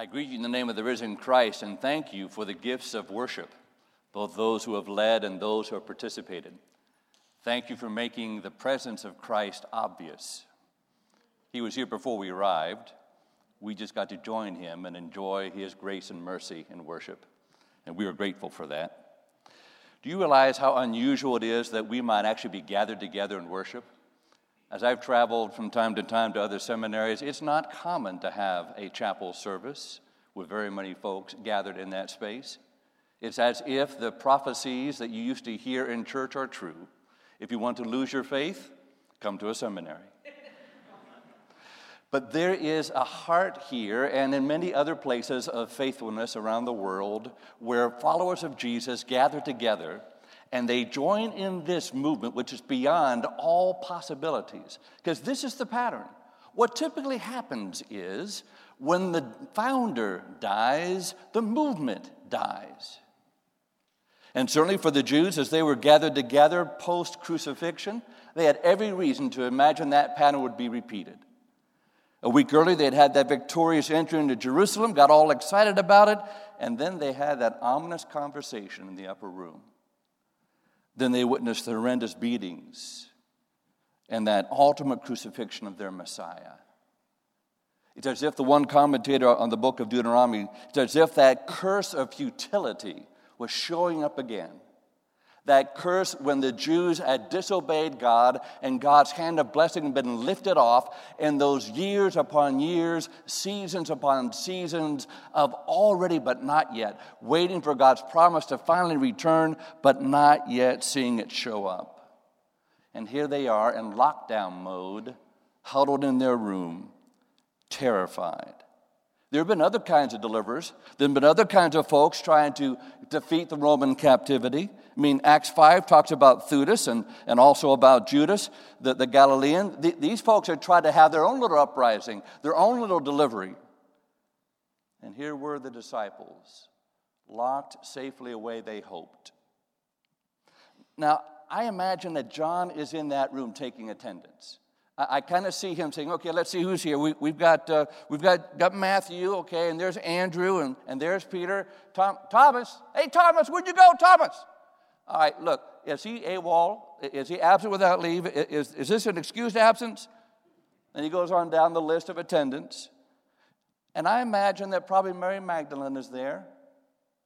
I greet you in the name of the risen Christ and thank you for the gifts of worship, both those who have led and those who have participated. Thank you for making the presence of Christ obvious. He was here before we arrived. We just got to join him and enjoy his grace and mercy in worship. And we are grateful for that. Do you realize how unusual it is that we might actually be gathered together in worship? As I've traveled from time to time to other seminaries, it's not common to have a chapel service with very many folks gathered in that space. It's as if the prophecies that you used to hear in church are true. If you want to lose your faith, come to a seminary. But there is a heart here and in many other places of faithfulness around the world where followers of Jesus gather together and they join in this movement, which is beyond all possibilities. Because this is the pattern. What typically happens is when the founder dies, the movement dies. And certainly for the Jews, as they were gathered together post crucifixion, they had every reason to imagine that pattern would be repeated. A week earlier, they'd had that victorious entry into Jerusalem, got all excited about it, and then they had that ominous conversation in the upper room. Then they witnessed the horrendous beatings and that ultimate crucifixion of their Messiah. It's as if the one commentator on the book of Deuteronomy, it's as if that curse of futility was showing up again that curse when the Jews had disobeyed God and God's hand of blessing had been lifted off, and those years upon years, seasons upon seasons of already but not yet, waiting for God's promise to finally return, but not yet seeing it show up. And here they are in lockdown mode, huddled in their room, terrified. There have been other kinds of deliverers. There have been other kinds of folks trying to defeat the Roman captivity. I mean, Acts 5 talks about Theudas and, and also about Judas, the, the Galilean. The, these folks had tried to have their own little uprising, their own little delivery. And here were the disciples, locked safely away, they hoped. Now, I imagine that John is in that room taking attendance. I, I kind of see him saying, okay, let's see who's here. We, have got, uh, we've got, got Matthew, okay, and there's Andrew, and, and there's Peter. Tom, Thomas, hey, Thomas, where'd you go, Thomas? All right, look, is he AWOL? Is he absent without leave? Is, is this an excused absence? And he goes on down the list of attendants. And I imagine that probably Mary Magdalene is there.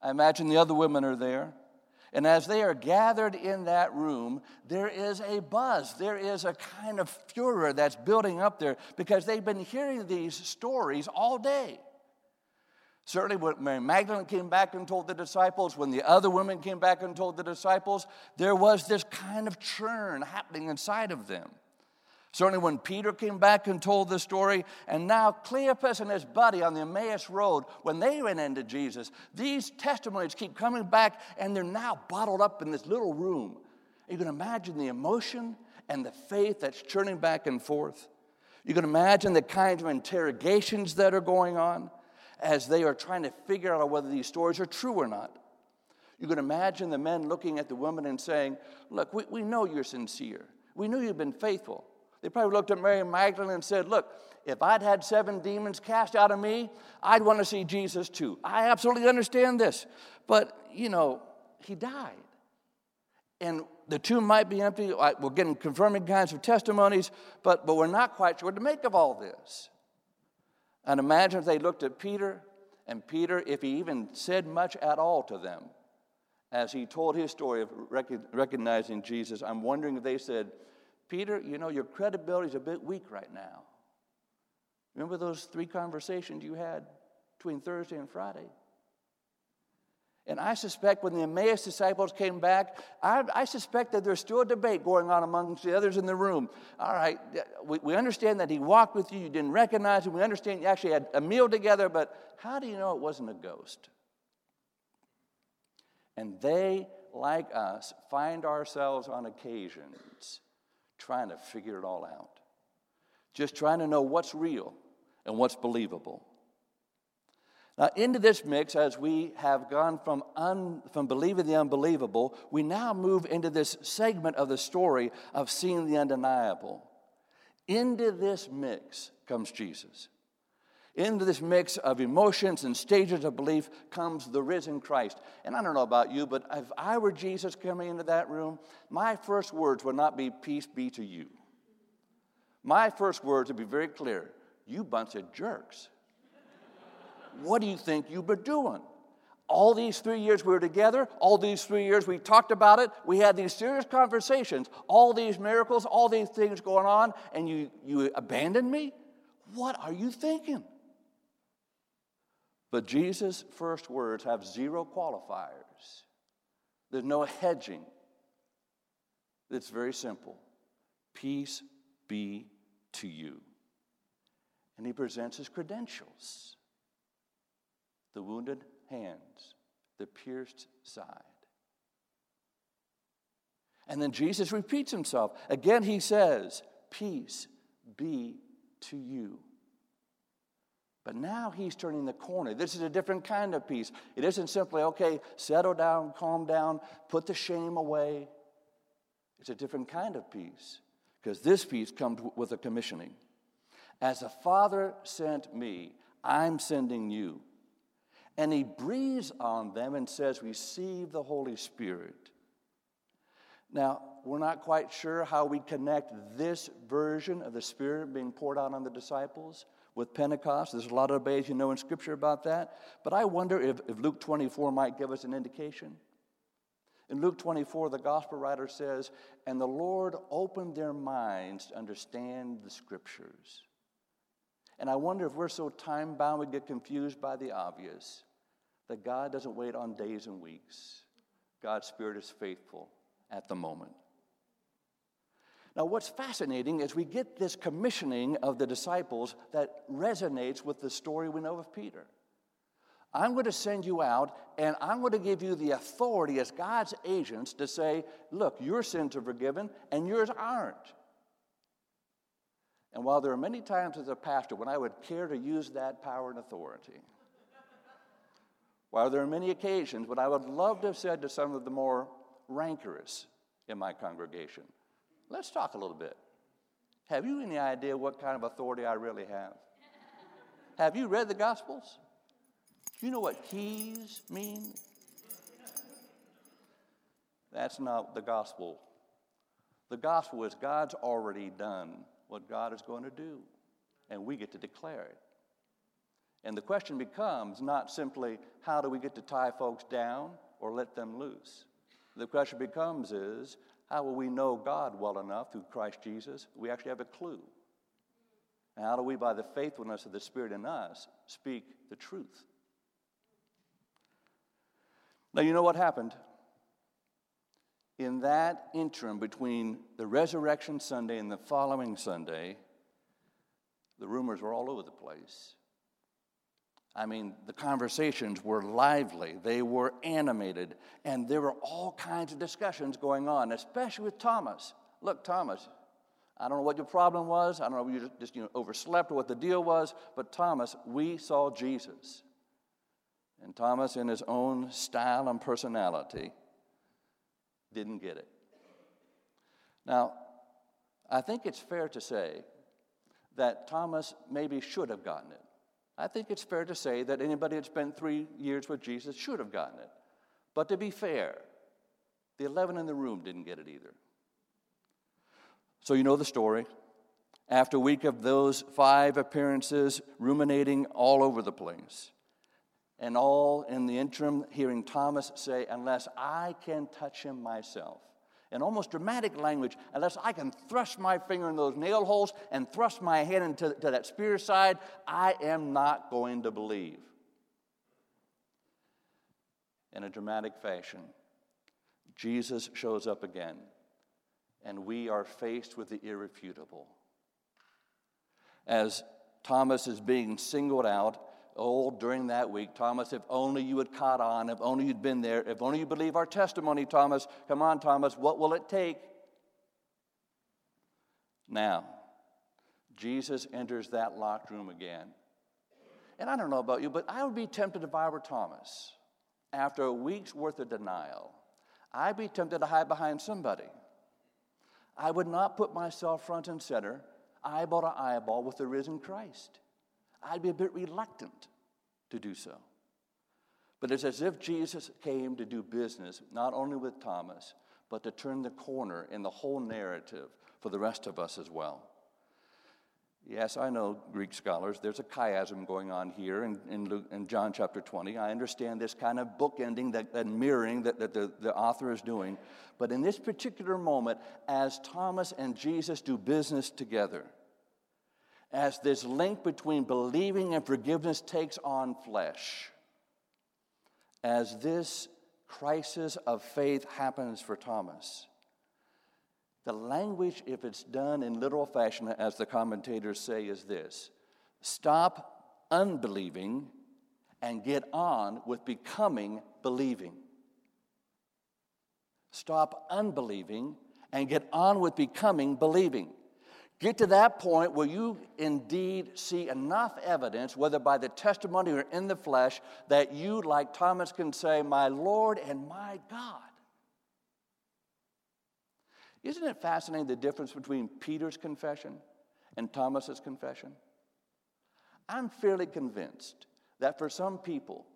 I imagine the other women are there. And as they are gathered in that room, there is a buzz. There is a kind of furor that's building up there because they've been hearing these stories all day. Certainly, when Mary Magdalene came back and told the disciples, when the other women came back and told the disciples, there was this kind of churn happening inside of them. Certainly, when Peter came back and told the story, and now Cleopas and his buddy on the Emmaus Road, when they ran into Jesus, these testimonies keep coming back and they're now bottled up in this little room. You can imagine the emotion and the faith that's churning back and forth. You can imagine the kinds of interrogations that are going on as they are trying to figure out whether these stories are true or not. You can imagine the men looking at the women and saying, Look, we, we know you're sincere. We know you've been faithful. They probably looked at Mary Magdalene and said, Look, if I'd had seven demons cast out of me, I'd want to see Jesus too. I absolutely understand this. But, you know, he died. And the tomb might be empty. We're getting confirming kinds of testimonies, but, but we're not quite sure what to make of all this. And imagine if they looked at Peter, and Peter, if he even said much at all to them, as he told his story of recognizing Jesus, I'm wondering if they said, Peter, you know, your credibility is a bit weak right now. Remember those three conversations you had between Thursday and Friday? And I suspect when the Emmaus disciples came back, I, I, suspect that there's still a debate going on amongst the others in the room. All right, we, we understand that he walked with you, you didn't recognize him, we understand you actually had a meal together, but how do you know it wasn't a ghost? And they, like us, find ourselves on occasions trying to figure it all out, just trying to know what's real and what's believable. Now, into this mix, as we have gone from, un, from believing the unbelievable, we now move into this segment of the story of seeing the undeniable. Into this mix comes Jesus. Into this mix of emotions and stages of belief comes the risen Christ. And I don't know about you, but if I were Jesus coming into that room, my first words would not be, Peace be to you. My first words would be very clear You bunch of jerks. What do you think you've been doing? All these three years we were together, all these three years we talked about it, we had these serious conversations, all these miracles, all these things going on, and you, you abandoned me? What are you thinking? But Jesus' first words have zero qualifiers. There's no hedging. It's very simple Peace be to you. And he presents his credentials the wounded hands, the pierced side. And then Jesus repeats himself. Again, he says, Peace be to you. But now he's turning the corner. This is a different kind of peace. It isn't simply, okay, settle down, calm down, put the shame away. It's a different kind of peace because this peace comes with a commissioning. As the Father sent me, I'm sending you. And he breathes on them and says, Receive the Holy Spirit. Now, we're not quite sure how we connect this version of the Spirit being poured out on the disciples with Pentecost. There's a lot of debate, you know, in Scripture about that. But I wonder if, if Luke 24 might give us an indication. In Luke 24, the gospel writer says, And the Lord opened their minds to understand the Scriptures. And I wonder if we're so time bound we get confused by the obvious that God doesn't wait on days and weeks. God's Spirit is faithful at the moment. Now, what's fascinating is we get this commissioning of the disciples that resonates with the story we know of Peter. I'm going to send you out and I'm going to give you the authority as God's agents to say, look, your sins are forgiven and yours aren't. And while there are many times as a pastor when I would care to use that power and authority, while there are many occasions when I would love to have said to some of the more rancorous in my congregation, Let's talk a little bit. Have you any idea what kind of authority I really have? Have you read the Gospels? Do you know what keys mean? That's not the gospel. The gospel is God's already done what God is going to do, and we get to declare it. And the question becomes not simply how do we get to tie folks down or let them loose? The question becomes is how will we know God well enough through Christ Jesus? We actually have a clue. And how do we, by the faithfulness of the Spirit in us, speak the truth? Now, you know what happened? In that interim between the resurrection Sunday and the following Sunday, the rumors were all over the place. I mean, the conversations were lively, they were animated, and there were all kinds of discussions going on, especially with Thomas. Look, Thomas, I don't know what your problem was. I don't know if you just you know, overslept or what the deal was, but Thomas, we saw Jesus. And Thomas, in his own style and personality, didn't get it. Now, I think it's fair to say that Thomas maybe should have gotten it. I think it's fair to say that anybody that spent three years with Jesus should have gotten it. But to be fair, the 11 in the room didn't get it either. So you know the story. After a week of those five appearances, ruminating all over the place, and all in the interim, hearing Thomas say, Unless I can touch him myself, in almost dramatic language, unless I can thrust my finger in those nail holes and thrust my head into to that spear side, I am not going to believe. In a dramatic fashion, Jesus shows up again, and we are faced with the irrefutable. As Thomas is being singled out, Oh, during that week, Thomas, if only you had caught on, if only you'd been there, if only you believe our testimony, Thomas. Come on, Thomas, what will it take? Now, Jesus enters that locked room again. And I don't know about you, but I would be tempted if I were Thomas. After a week's worth of denial, I'd be tempted to hide behind somebody. I would not put myself front and center, eyeball to eyeball with the risen Christ. I'd be a bit reluctant to do so. But it's as if Jesus came to do business not only with Thomas, but to turn the corner in the whole narrative for the rest of us as well. Yes, I know Greek scholars. There's a chiasm going on here in, in, Luke, in John chapter 20. I understand this kind of bookending, that, mirroring that, that the, the author is doing. But in this particular moment, as Thomas and Jesus do business together, as this link between believing and forgiveness takes on flesh, as this crisis of faith happens for Thomas, the language, if it's done in literal fashion, as the commentators say, is this stop unbelieving and get on with becoming believing. Stop unbelieving and get on with becoming believing. Get to that point where you indeed see enough evidence, whether by the testimony or in the flesh, that you, like Thomas, can say, My Lord and my God. Isn't it fascinating the difference between Peter's confession and Thomas's confession? I'm fairly convinced that for some people,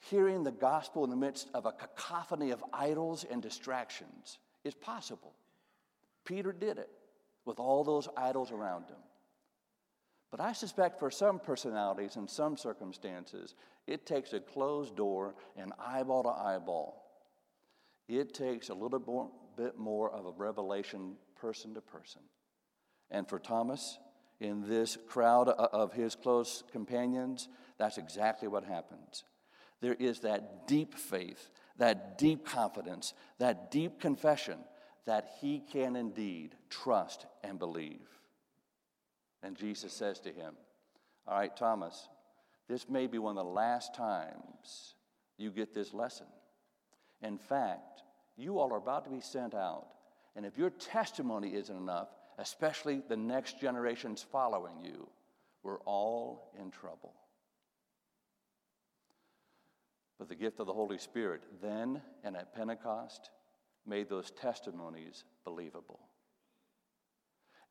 hearing the gospel in the midst of a cacophony of idols and distractions is possible. Peter did it with all those idols around him. But I suspect for some personalities and some circumstances, it takes a closed door and eyeball to eyeball. It takes a little more, bit more of a revelation person to person. And for Thomas, in this crowd of his close companions, that's exactly what happens. There is that deep faith, that deep confidence, that deep confession that he can indeed trust and believe. And Jesus says to him, All right, Thomas, this may be one of the last times you get this lesson. In fact, you all are about to be sent out. And if your testimony isn't enough, especially the next generations following you, we're all in trouble. But the gift of the Holy Spirit then and at Pentecost made those testimonies believable.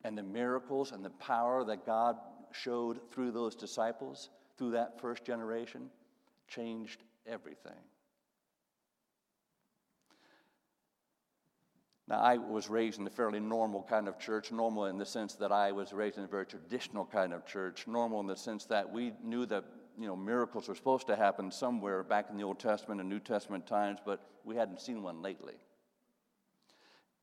And the miracles and the power that God showed through those disciples, through that first generation, changed everything. Now, I was raised in a fairly normal kind of church, normal in the sense that I was raised in a very traditional kind of church, normal in the sense that we knew that you know miracles were supposed to happen somewhere back in the Old Testament and New Testament times, but we hadn't seen one lately.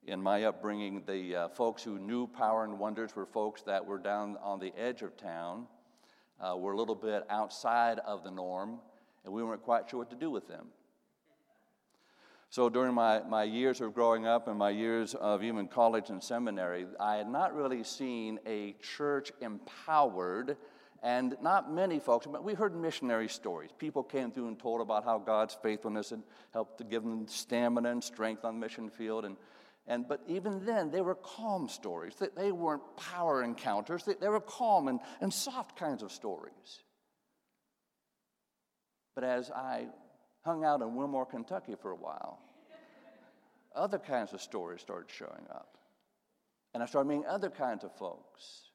In my upbringing, the uh, folks who knew power and wonders were folks that were down on the edge of town, uh, were a little bit outside of the norm, and we weren't quite sure what to do with them. So during my, my years of growing up and my years of even college and seminary, I had not really seen a church empowered, and not many folks, but we heard missionary stories. People came through and told about how God's faithfulness had helped to give them stamina and strength on the mission field. And, and, but even then, they were calm stories. They, they weren't power encounters, they, they were calm and, and soft kinds of stories. But as I hung out in Wilmore, Kentucky for a while, other kinds of stories started showing up. And I started meeting other kinds of folks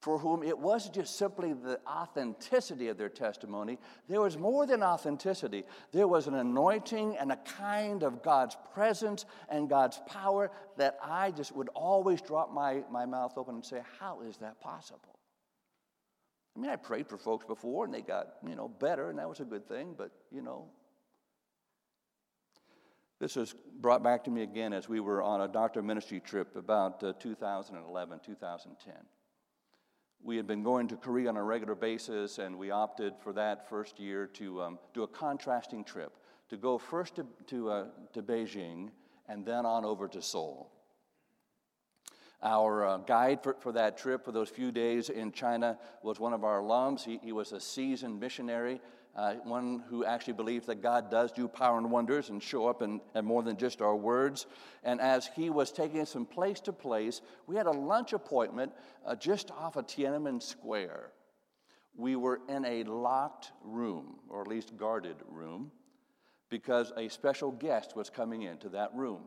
for whom it wasn't just simply the authenticity of their testimony, there was more than authenticity. There was an anointing and a kind of God's presence and God's power that I just would always drop my, my mouth open and say, How is that possible? I mean, I prayed for folks before and they got, you know, better, and that was a good thing, but, you know, this was brought back to me again as we were on a doctor ministry trip about uh, 2011, 2010. We had been going to Korea on a regular basis, and we opted for that first year to um, do a contrasting trip to go first to, to, uh, to Beijing and then on over to Seoul. Our uh, guide for, for that trip for those few days in China was one of our alums. He, he was a seasoned missionary uh, one who actually believes that God does do power and wonders and show up in, more than just our words. And as he was taking us from place to place, we had a lunch appointment uh, just off of Tiananmen Square. We were in a locked room, or at least guarded room, because a special guest was coming into that room.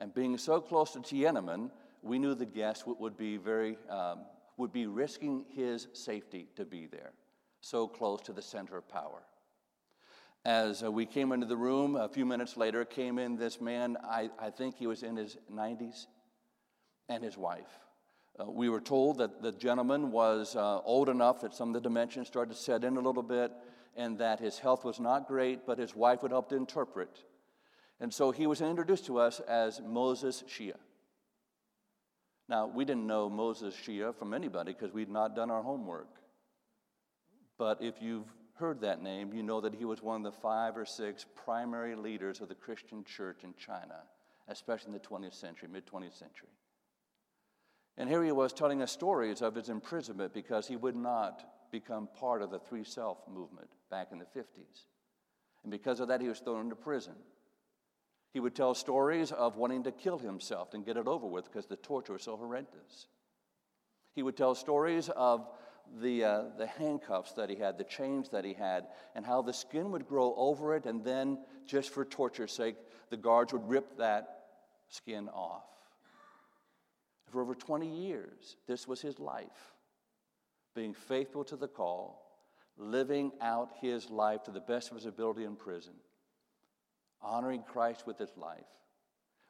And being so close to Tiananmen, we knew the guest would be very um, would be risking his safety to be there, so close to the center of power. As uh, we came into the room, a few minutes later came in this man, I, I think he was in his 90s, and his wife. Uh, we were told that the gentleman was uh, old enough that some of the dementia started to set in a little bit, and that his health was not great, but his wife would help to interpret. And so he was introduced to us as Moses Xie. Now, we didn't know Moses Xie from anybody because we'd not done our homework. But if you've heard that name, you know that he was one of the five or six primary leaders of the Christian church in China, especially in the 20th century, mid 20th century. And here he was telling us stories of his imprisonment because he would not become part of the Three Self movement back in the 50s. And because of that, he was thrown into prison. He would tell stories of wanting to kill himself and get it over with because the torture was so horrendous. He would tell stories of the, uh, the handcuffs that he had, the chains that he had, and how the skin would grow over it, and then, just for torture's sake, the guards would rip that skin off. For over 20 years, this was his life being faithful to the call, living out his life to the best of his ability in prison, honoring Christ with his life.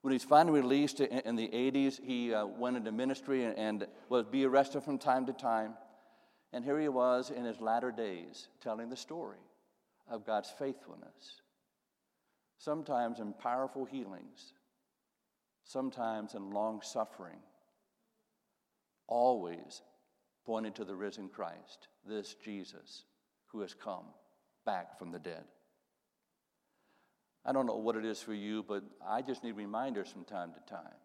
When he's finally released in the 80s, he uh, went into ministry and, would be arrested from time to time. And here he was in his latter days telling the story of God's faithfulness, sometimes in powerful healings, sometimes in long suffering, always pointing to the risen Christ, this Jesus who has come back from the dead. I don't know what it is for you, but I just need reminders from time to time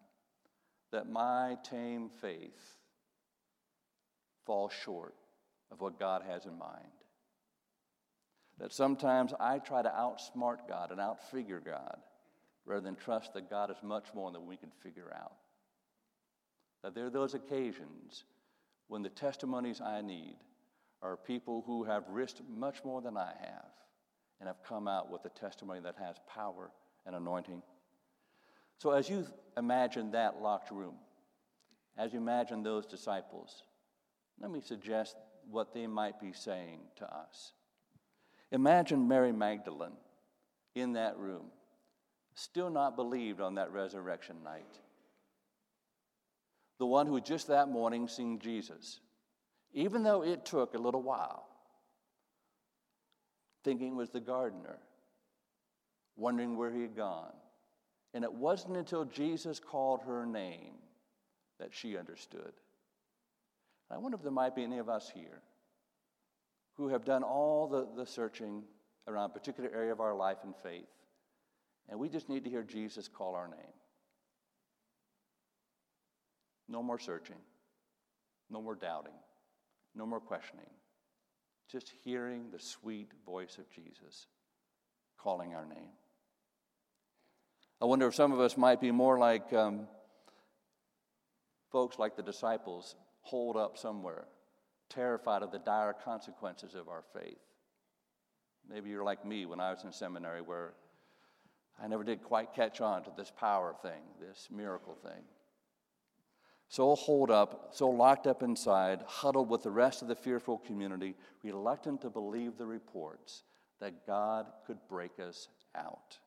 that my tame faith falls short of what God has in mind. That sometimes I try to outsmart God and outfigure God rather than trust that God is much more than we can figure out. That there are those occasions when the testimonies I need are people who have risked much more than I have and have come out with a testimony that has power and anointing. So, as you imagine that locked room, as you imagine those disciples, let me suggest what they might be saying to us. Imagine Mary Magdalene in that room, still not believed on that resurrection night. The one who just that morning seen Jesus, even though it took a little while, thinking was the gardener, wondering where he had gone. And it wasn't until Jesus called her name that she understood. I wonder if there might be any of us here who have done all the, the searching around a particular area of our life and faith, and we just need to hear Jesus call our name. No more searching, no more doubting, no more questioning. Just hearing the sweet voice of Jesus calling our name. I wonder if some of us might be more like um, folks like the disciples holed up somewhere, terrified of the dire consequences of our faith. Maybe you're like me when I was in seminary, where I never did quite catch on to this power thing, this miracle thing. So holed up, so locked up inside, huddled with the rest of the fearful community, reluctant to believe the reports that God could break us out.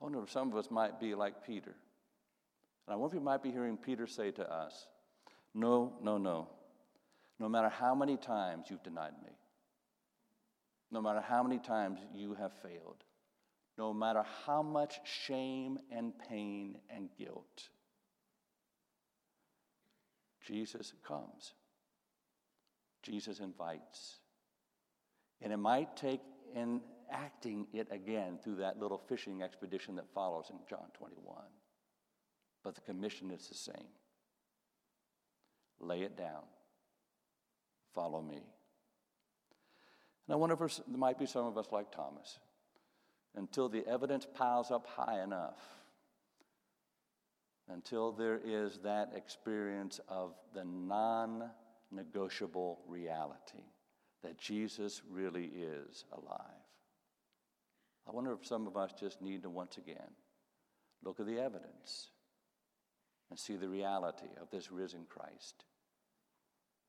I wonder if some of us might be like Peter. And I wonder if you might be hearing Peter say to us, No, no, no. No matter how many times you've denied me, no matter how many times you have failed, no matter how much shame and pain and guilt, Jesus comes. Jesus invites. And it might take enacting it again through that little fishing expedition that follows in John 21 but the commission is the same lay it down, follow me. And I wonder if there might be some of us like Thomas. Until the evidence piles up high enough, until there is that experience of the non negotiable reality that Jesus really is alive. I wonder if some of us just need to once again look at the evidence and see the reality of this risen Christ.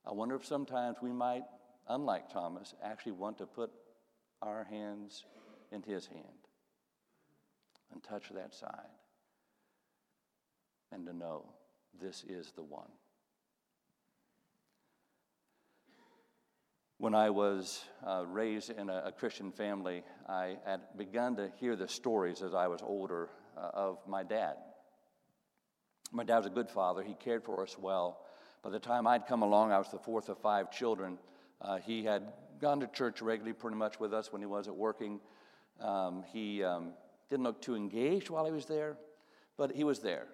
I wonder if sometimes we might, unlike Thomas, actually want to put our hands in his hand and touch that side and to know this is the one. When I was uh, raised in a, a, Christian family, I had begun to hear the stories as I was older uh, of my dad. My dad was a good father, he cared for us well. By the time I'd come along, I was the fourth of five children. Uh, he had gone to church regularly, pretty much with us when he wasn't working. Um, he um, didn't look too engaged while he was there, but he was there.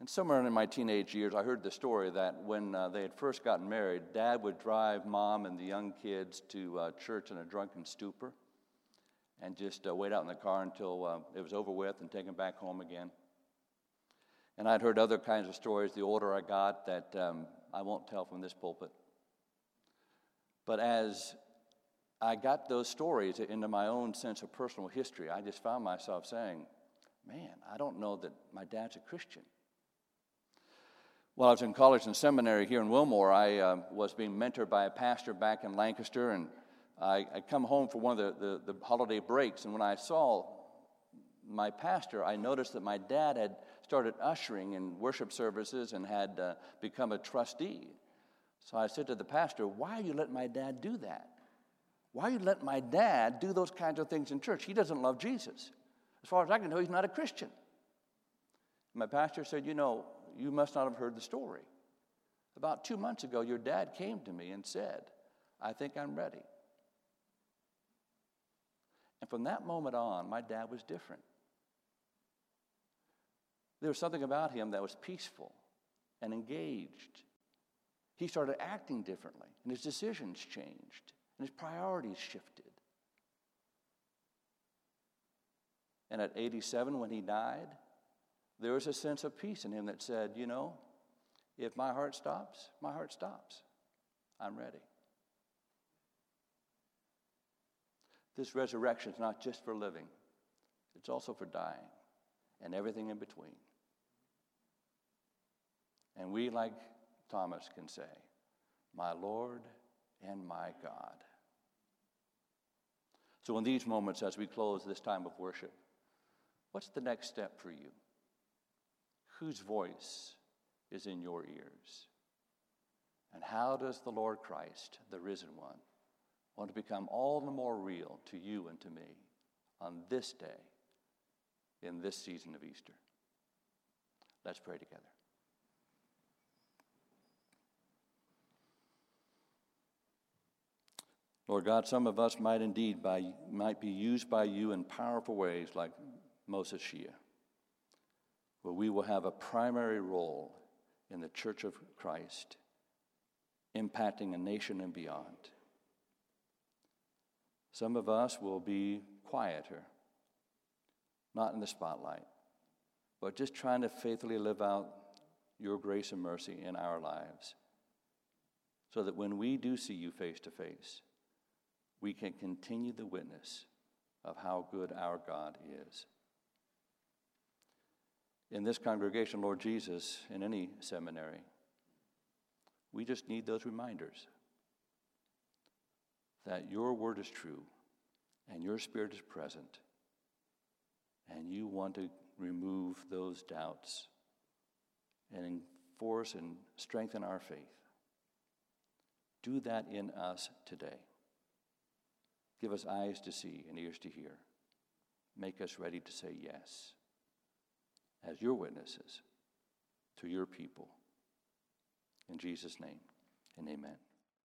And somewhere in my teenage years, I heard the story that when uh, they had first gotten married, dad would drive mom and the young kids to uh, church in a drunken stupor and just uh, wait out in the car until uh, it was over with and take them back home again. And I'd heard other kinds of stories the older I got that um, I won't tell from this pulpit. But as I got those stories into my own sense of personal history, I just found myself saying, man, I don't know that my dad's a Christian. While I was in college and seminary here in Wilmore, I uh, was being mentored by a pastor back in Lancaster, and I, I come home for one of the, the, the holiday breaks. And when I saw my pastor, I noticed that my dad had started ushering in worship services and had uh, become a trustee. So I said to the pastor, Why are you letting my dad do that? Why are you letting my dad do those kinds of things in church? He doesn't love Jesus. As far as I can tell, he's not a Christian. My pastor said, You know, you must not have heard the story. About two months ago, your dad came to me and said, I think I'm ready. And from that moment on, my dad was different. There was something about him that was peaceful and engaged. He started acting differently, and his decisions changed, and his priorities shifted. And at 87, when he died, there was a sense of peace in him that said, you know, if my heart stops, my heart stops. I'm ready. This resurrection is not just for living, it's also for dying and everything in between. And we, like Thomas, can say, My Lord and my God. So, in these moments, as we close this time of worship, what's the next step for you? Whose voice is in your ears? And how does the Lord Christ, the risen one, want to become all the more real to you and to me on this day in this season of Easter? Let's pray together. Lord God, some of us might indeed by, might be used by you in powerful ways like Moses Xie where we will have a primary role in the church of Christ, impacting a nation and beyond. Some of us will be quieter, not in the spotlight, but just trying to faithfully live out your grace and mercy in our lives so that when we do see you face to face, we can continue the witness of how good our God is in this congregation, Lord Jesus, in any seminary. We just need those reminders that your word is true and your spirit is present, and you want to remove those doubts and enforce and strengthen our faith. Do that in us today. Give us eyes to see and ears to hear. Make us ready to say yes as your witnesses to your people. In Jesus' name, and amen.